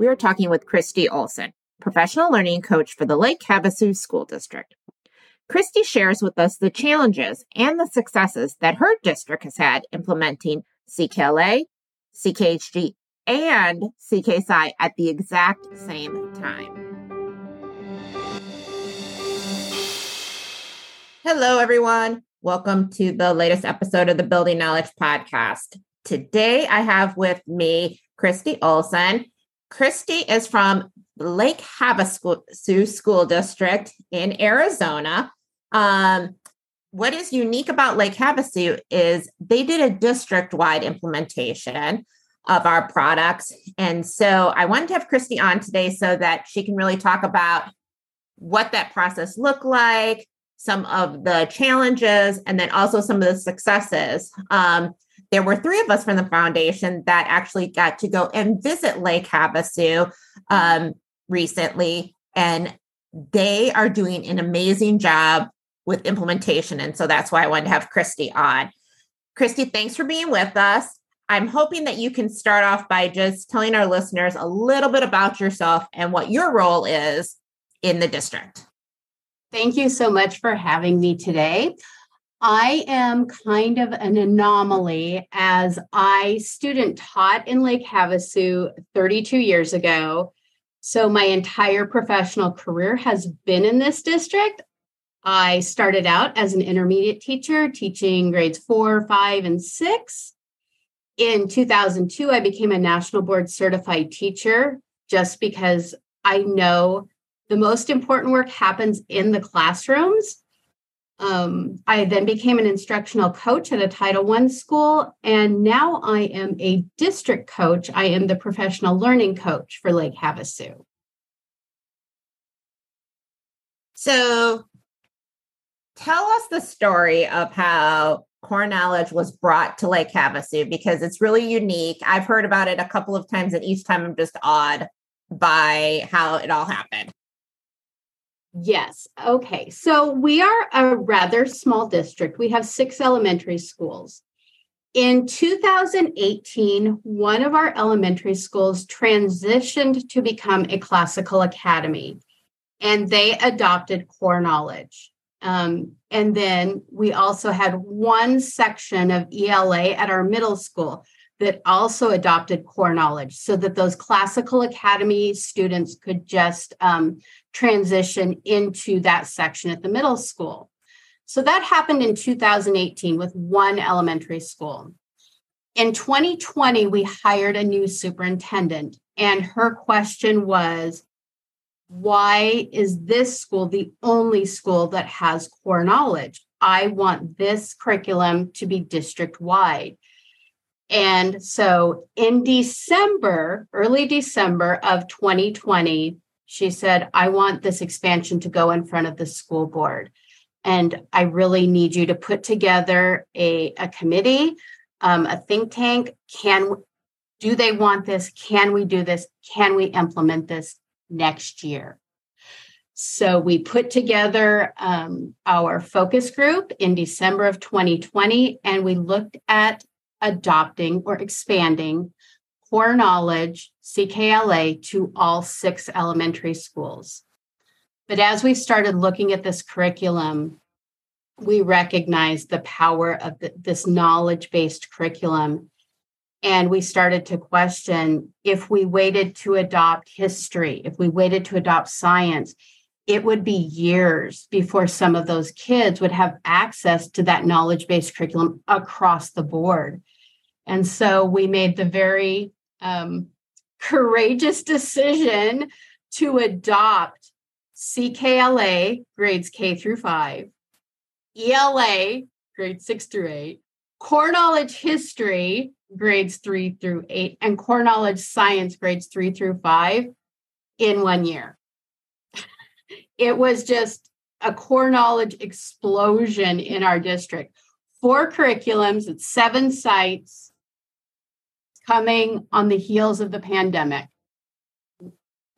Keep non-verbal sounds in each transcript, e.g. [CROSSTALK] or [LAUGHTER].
we are talking with Christie Olsen, professional learning coach for the Lake Havasu School District. Christie shares with us the challenges and the successes that her district has had implementing CKLA, CKHG, and CKSci at the exact same time. Hello, everyone. Welcome to the latest episode of the Building Knowledge Podcast. Today, I have with me Christie Olsen. Christie is from Lake Havasu School District in Arizona. Um, what is unique about Lake Havasu is they did a district wide implementation of our products. And so I wanted to have Christie on today so that she can really talk about what that process looked like, some of the challenges, and then also some of the successes. Um, there were three of us from the foundation that actually got to go and visit Lake Havasu um, recently, and they are doing an amazing job with implementation. And so that's why I wanted to have Christie on. Christie, thanks for being with us. I'm hoping that you can start off by just telling our listeners a little bit about yourself and what your role is in the district. Thank you so much for having me today. I am kind of an anomaly as I student taught in Lake Havasu 32 years ago. So my entire professional career has been in this district. I started out as an intermediate teacher teaching grades four, five, and six. In 2002, I became a national board certified teacher just because I know the most important work happens in the classrooms. Um, I then became an instructional coach at a Title I school, and now I am a district coach. I am the professional learning coach for Lake Havasu. So, tell us the story of how core knowledge was brought to Lake Havasu because it's really unique. I've heard about it a couple of times, and each time I'm just awed by how it all happened. Yes. Okay. So we are a rather small district. We have six elementary schools. In 2018, one of our elementary schools transitioned to become a classical academy and they adopted core knowledge. Um, and then we also had one section of ELA at our middle school that also adopted core knowledge so that those classical academy students could just um, transition into that section at the middle school. So that happened in 2018 with one elementary school. In 2020, we hired a new superintendent, and her question was Why is this school the only school that has core knowledge? I want this curriculum to be district wide. And so in December, early December of 2020, she said, I want this expansion to go in front of the school board. And I really need you to put together a, a committee, um, a think tank. Can do they want this? Can we do this? Can we implement this next year? So we put together um, our focus group in December of 2020, and we looked at adopting or expanding core knowledge CKLA to all six elementary schools. But as we started looking at this curriculum, we recognized the power of the, this knowledge based curriculum. And we started to question if we waited to adopt history, if we waited to adopt science, it would be years before some of those kids would have access to that knowledge based curriculum across the board. And so we made the very um, courageous [LAUGHS] decision to adopt CKLA grades K through five, ELA grades six through eight, core knowledge history grades three through eight, and core knowledge science grades three through five in one year. It was just a core knowledge explosion in our district. Four curriculums at seven sites coming on the heels of the pandemic?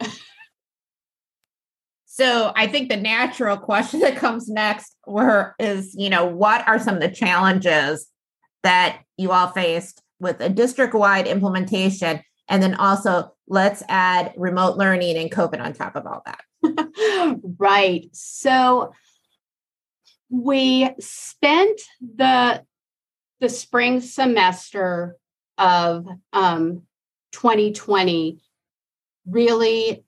[LAUGHS] so I think the natural question that comes next is, you know, what are some of the challenges that you all faced with a district-wide implementation and then also let's add remote learning and COVID on top of all that. Right. So we spent the the spring semester of um, 2020 really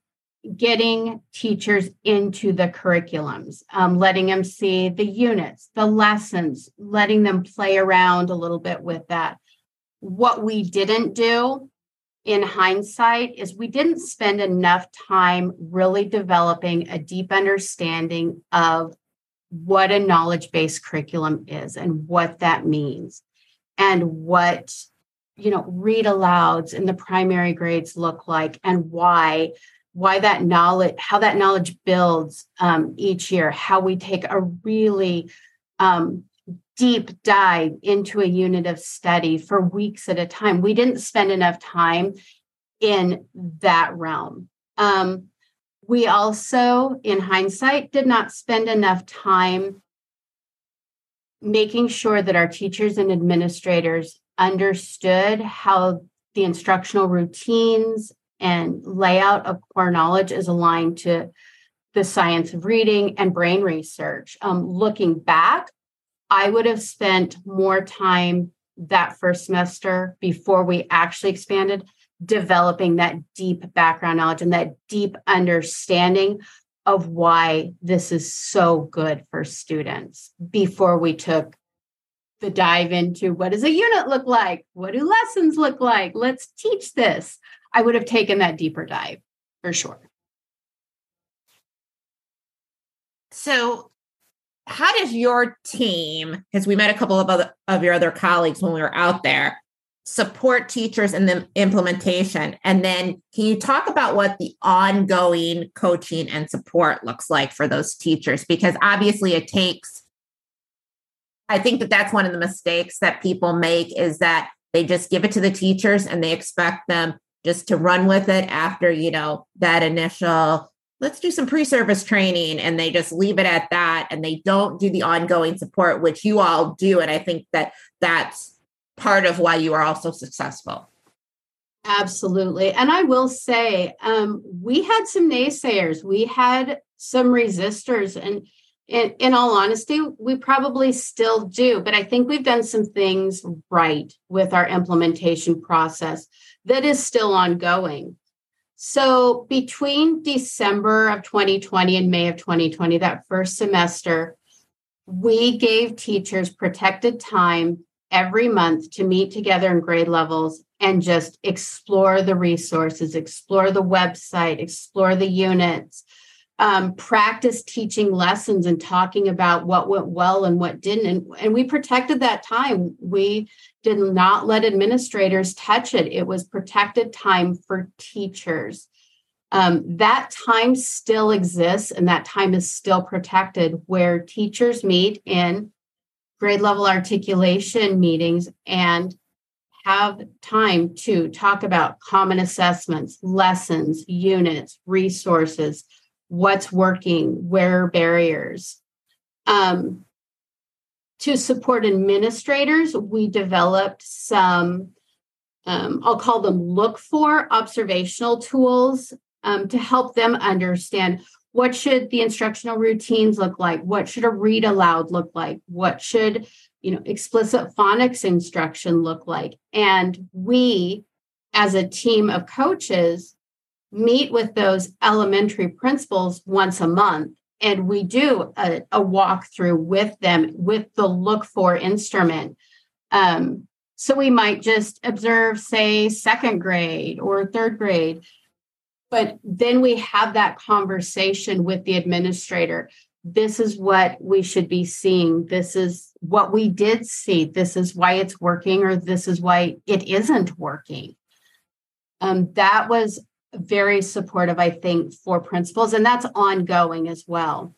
getting teachers into the curriculums, um, letting them see the units, the lessons, letting them play around a little bit with that. What we didn't do in hindsight is we didn't spend enough time really developing a deep understanding of what a knowledge based curriculum is and what that means. And what you know read alouds in the primary grades look like and why why that knowledge how that knowledge builds um, each year how we take a really um, deep dive into a unit of study for weeks at a time we didn't spend enough time in that realm um, we also in hindsight did not spend enough time making sure that our teachers and administrators understood how the instructional routines and layout of core knowledge is aligned to the science of reading and brain research. Um, looking back, I would have spent more time that first semester before we actually expanded developing that deep background knowledge and that deep understanding of why this is so good for students before we took the dive into what does a unit look like? What do lessons look like? Let's teach this. I would have taken that deeper dive for sure. So, how does your team, because we met a couple of other of your other colleagues when we were out there, support teachers in the implementation? And then can you talk about what the ongoing coaching and support looks like for those teachers? Because obviously it takes I think that that's one of the mistakes that people make is that they just give it to the teachers and they expect them just to run with it after, you know, that initial, let's do some pre service training. And they just leave it at that and they don't do the ongoing support, which you all do. And I think that that's part of why you are also successful. Absolutely. And I will say, um, we had some naysayers, we had some resistors. And in, in all honesty, we probably still do, but I think we've done some things right with our implementation process that is still ongoing. So between December of 2020 and May of 2020, that first semester, we gave teachers protected time every month to meet together in grade levels and just explore the resources, explore the website, explore the units, um, practice teaching lessons and talking about what went well and what didn't. And, and we protected that time. We did not let administrators touch it, it was protected time for teachers. Um, that time still exists and that time is still protected where teachers meet in grade level articulation meetings and have time to talk about common assessments, lessons, units, resources, what's working, where are barriers. Um, to support administrators, we developed some, um, I'll call them look for observational tools um, to help them understand what should the instructional routines look like what should a read aloud look like what should you know explicit phonics instruction look like. And we as a team of coaches meet with those elementary principals once a month and we do a, a walkthrough with them with the look for instrument. Um, so we might just observe say second grade or third grade. But then we have that conversation with the administrator. This is what we should be seeing. This is what we did see. This is why it's working or this is why it isn't working. Um, that was very supportive, I think, for principals, and that's ongoing as well.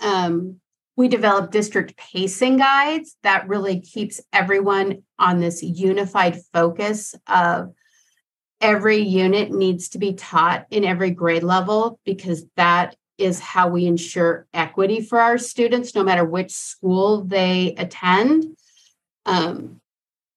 Um, we develop district pacing guides that really keeps everyone on this unified focus of every unit needs to be taught in every grade level because that is how we ensure equity for our students, no matter which school they attend. Um,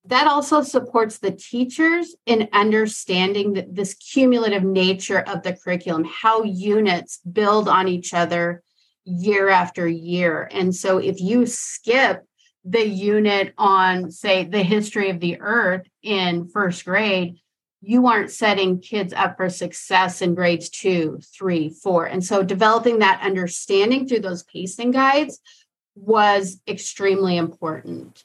that also supports the teachers in understanding the, this cumulative nature of the curriculum, how units build on each other year after year. And so if you skip the unit on, say, the history of the earth in first grade, you aren't setting kids up for success in grades two, three, four. And so developing that understanding through those pacing guides was extremely important.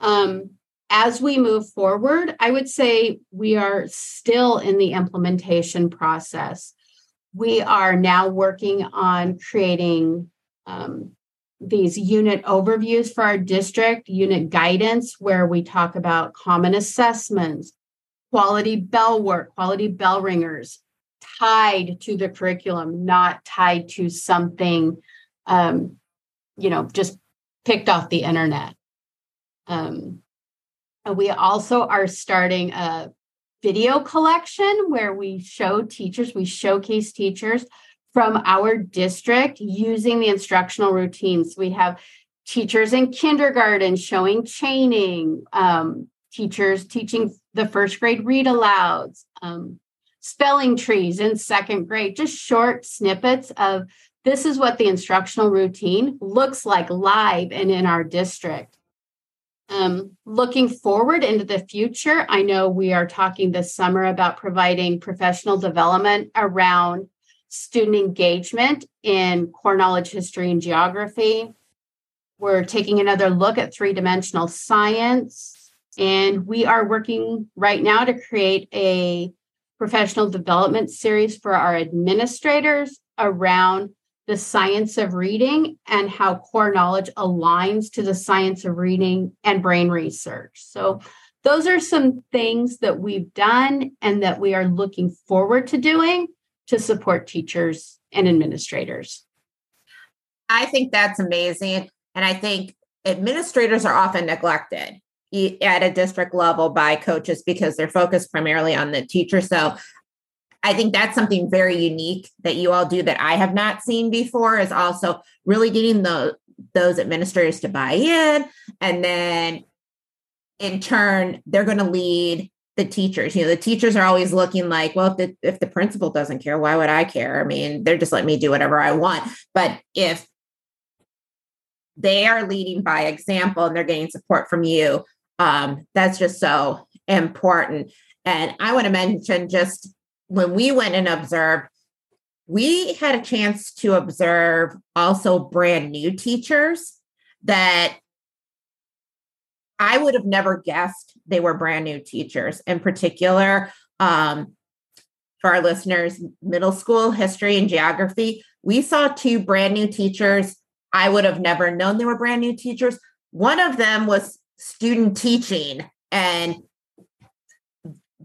Um, as we move forward, I would say we are still in the implementation process. We are now working on creating um, these unit overviews for our district, unit guidance, where we talk about common assessments, quality bell work, quality bell ringers tied to the curriculum, not tied to something, um, you know, just picked off the internet. Um, we also are starting a video collection where we show teachers, we showcase teachers from our district using the instructional routines. We have teachers in kindergarten showing chaining, um, teachers teaching the first grade read alouds, um, spelling trees in second grade, just short snippets of this is what the instructional routine looks like live and in our district. Um, looking forward into the future, I know we are talking this summer about providing professional development around student engagement in core knowledge, history, and geography. We're taking another look at three dimensional science, and we are working right now to create a professional development series for our administrators around the science of reading and how core knowledge aligns to the science of reading and brain research. So, those are some things that we've done and that we are looking forward to doing to support teachers and administrators. I think that's amazing. And I think administrators are often neglected at a district level by coaches because they're focused primarily on the teacher. So I think that's something very unique that you all do that I have not seen before is also really getting the those administrators to buy in. And then in turn they're going to lead the teachers. You know the teachers are always looking like well if the if the principal doesn't care why would i care? I mean they're just letting me do whatever i want. But if they are leading by example and they're getting support from you um, that's just so important. And i want to mention just when we went and observed, we had a chance to observe also brand new teachers that I would have never guessed they were brand new teachers. In particular, um, for our listeners, middle school history and geography, we saw two brand new teachers. I would have never known they were brand new teachers. One of them was student teaching, and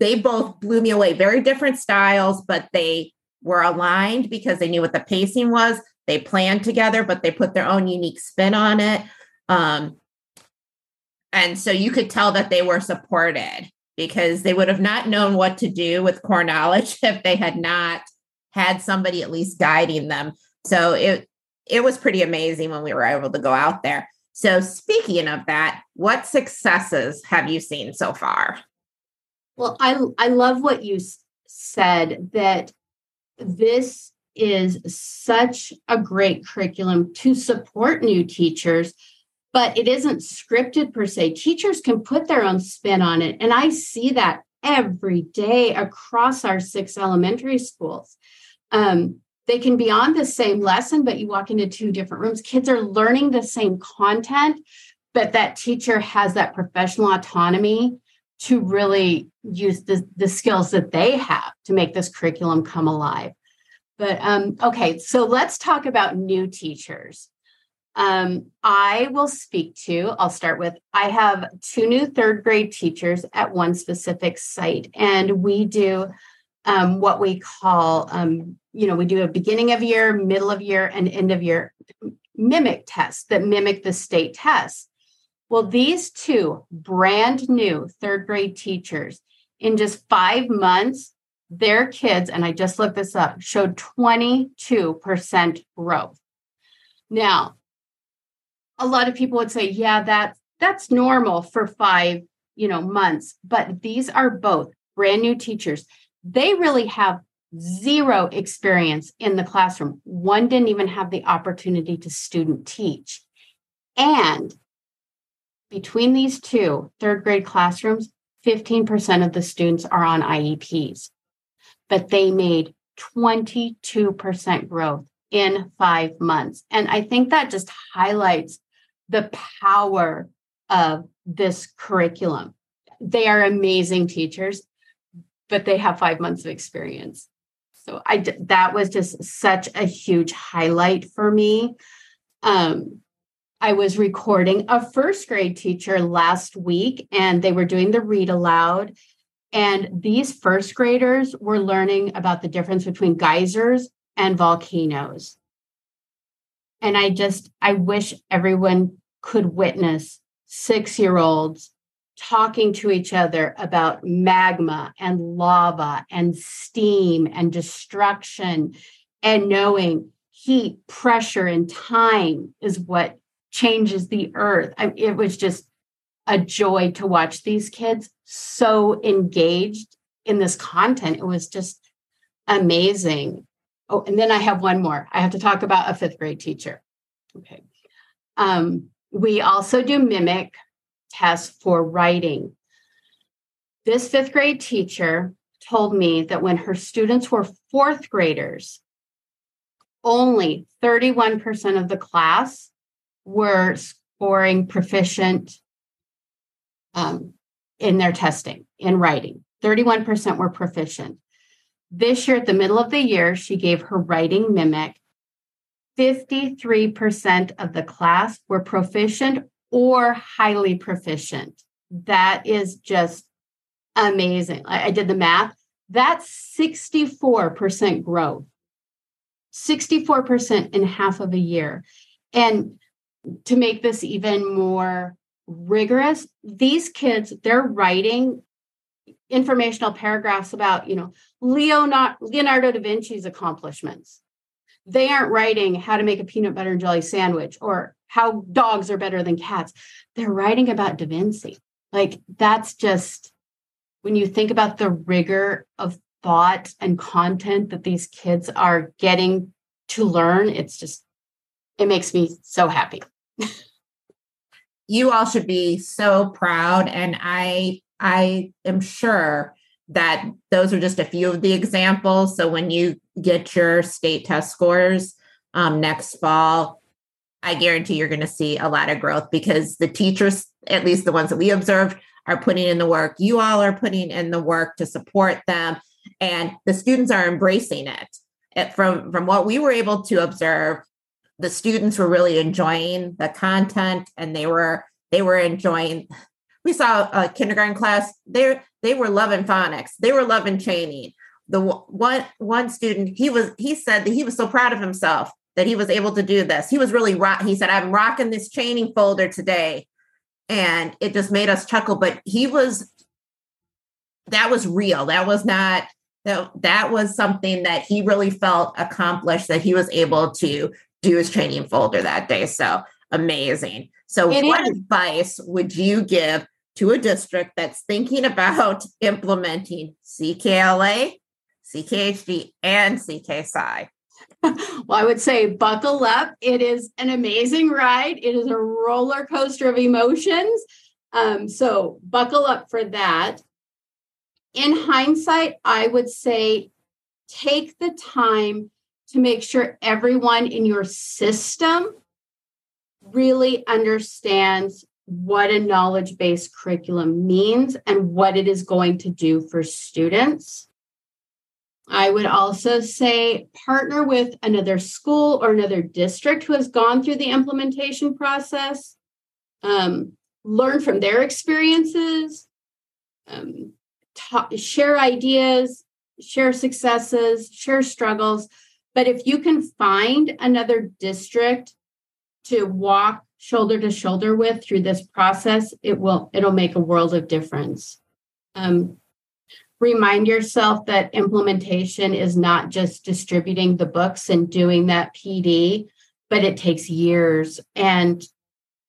they both blew me away. Very different styles, but they were aligned because they knew what the pacing was. They planned together, but they put their own unique spin on it. Um, and so you could tell that they were supported because they would have not known what to do with core knowledge [LAUGHS] if they had not had somebody at least guiding them. So it it was pretty amazing when we were able to go out there. So speaking of that, what successes have you seen so far? Well, I I love what you said that this is such a great curriculum to support new teachers, but it isn't scripted per se. Teachers can put their own spin on it. And I see that every day across our six elementary schools. Um, they can be on the same lesson, but you walk into two different rooms. Kids are learning the same content, but that teacher has that professional autonomy to really use the, the skills that they have to make this curriculum come alive. But um, okay, so let's talk about new teachers. Um, I will speak to, I'll start with, I have two new third grade teachers at one specific site, and we do um, what we call, um, you know, we do a beginning of year, middle of year, and end of year mimic tests that mimic the state tests. Well, these two brand new third grade teachers in just five months, their kids, and I just looked this up, showed 22% growth. Now, a lot of people would say, yeah, that, that's normal for five, you know, months, but these are both brand new teachers. They really have zero experience in the classroom. One didn't even have the opportunity to student teach. And between these two third grade classrooms, 15% of the students are on IEPs, but they made 22% growth in five months. And I think that just highlights the power of this curriculum. They are amazing teachers, but they have five months of experience. So I that was just such a huge highlight for me. Um, I was recording a first grade teacher last week, and they were doing the read aloud. And these first graders were learning about the difference between geysers and volcanoes. And I just, I wish everyone could witness six year olds talking to each other about magma and lava and steam and destruction and knowing heat, pressure, and time is what changes the earth. I, it was just a joy to watch these kids so engaged in this content. It was just amazing. Oh, and then I have one more. I have to talk about a fifth grade teacher. Okay. Um, we also do mimic tests for writing. This fifth grade teacher told me that when her students were fourth graders, only 31% of the class were scoring proficient um, in their testing in writing. 31% were proficient. This year, at the middle of the year, she gave her writing mimic. 53% of the class were proficient or highly proficient. That is just amazing. I, I did the math. That's 64% growth. 64% in half of a year. And to make this even more rigorous, these kids, they're writing informational paragraphs about, you know, Leonardo, Leonardo da Vinci's accomplishments. They aren't writing how to make a peanut butter and jelly sandwich or how dogs are better than cats. They're writing about Da Vinci. Like that's just when you think about the rigor of thought and content that these kids are getting to learn, it's just, it makes me so happy. you all should be so proud. And I, I am sure that those are just a few of the examples. So when you get your state test scores um, next fall, I guarantee you're going to see a lot of growth because the teachers, at least the ones that we observed, are putting in the work. You all are putting in the work to support them, and the students are embracing it. it from from what we were able to observe, the students were really enjoying the content, and they were they were enjoying we saw a kindergarten class they they were loving phonics they were loving chaining the one one student he was he said that he was so proud of himself that he was able to do this. He was really rock he said i'm rocking this chaining folder today. And it just made us chuckle but he was that was real. That was not that that was something that he really felt accomplished that he was able to do his chaining folder that day so amazing so it what is. advice would you give to a district that's thinking about [LAUGHS] implementing CKLA, CKHG, and CKSci? well, I would say buckle up. It is an amazing ride. It is a roller coaster of emotions. Um, so buckle up for that. In hindsight, I would say take the time to make sure everyone in your system really understands what a knowledge based curriculum means and what it is going to do for students. I would also say partner with another school or another district who has gone through the implementation process, um, learn from their experiences, um, share ideas, share successes, share struggles. But if you can find another district to walk shoulder to shoulder with through this process, it will it'll make a world of difference. Um, remind yourself that implementation is not just distributing the books and doing that PD, but it takes years. And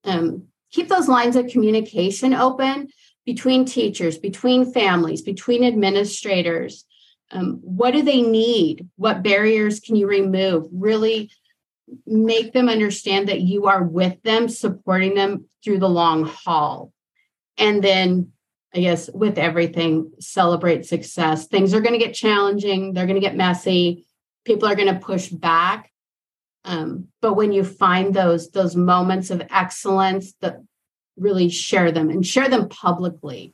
um, keep those lines of communication open between teachers, between families, between administrators. Um, what do they need? What barriers can you remove? Really make them understand that you are with them, supporting them through the long haul. And then, I guess, with everything, celebrate success. Things are going to get challenging, they're going to get messy, people are going to push back. Um, but when you find those those moments of excellence that really share them and share them publicly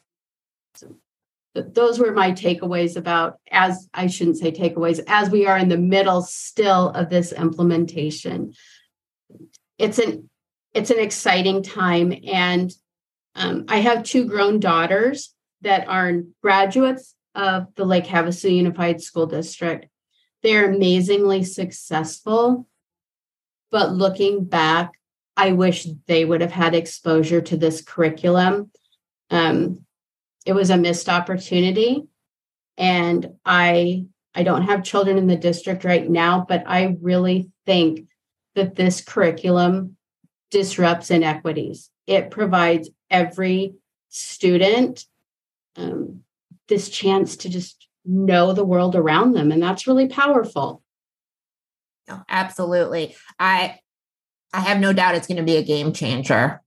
those were my takeaways about as i shouldn't say takeaways as we are in the middle still of this implementation. It's an it's an exciting time and um, i have two grown daughters that are graduates of the lake havasu unified school district. They're amazingly successful but looking back i wish they would have had exposure to this curriculum. Um, it was a missed opportunity. And i i don't have children in the district right now but i really think that this curriculum disrupts inequities. It provides every student um, this chance to just know the world around them and that's really powerful. No, absolutely. I i have no doubt it's going to be a game changer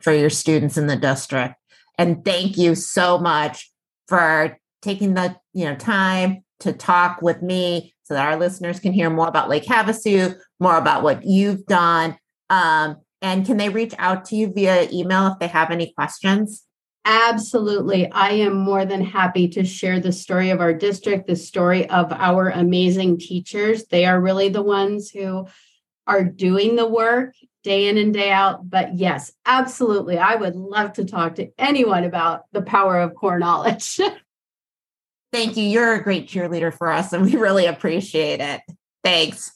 for your students in the district and thank you so much for taking the you know time to talk with me so that our listeners can hear more about Lake Havasu, more about what you've done. Um, and can they reach out to you via email if they have any questions? Absolutely. I am more than happy to share the story of our district, the story of our amazing teachers. They are really the ones who are doing the work day in and day out. But yes, absolutely. I would love to talk to anyone about the power of core knowledge. [LAUGHS] Thank you. You're a great cheerleader for us, and we really appreciate it. Thanks.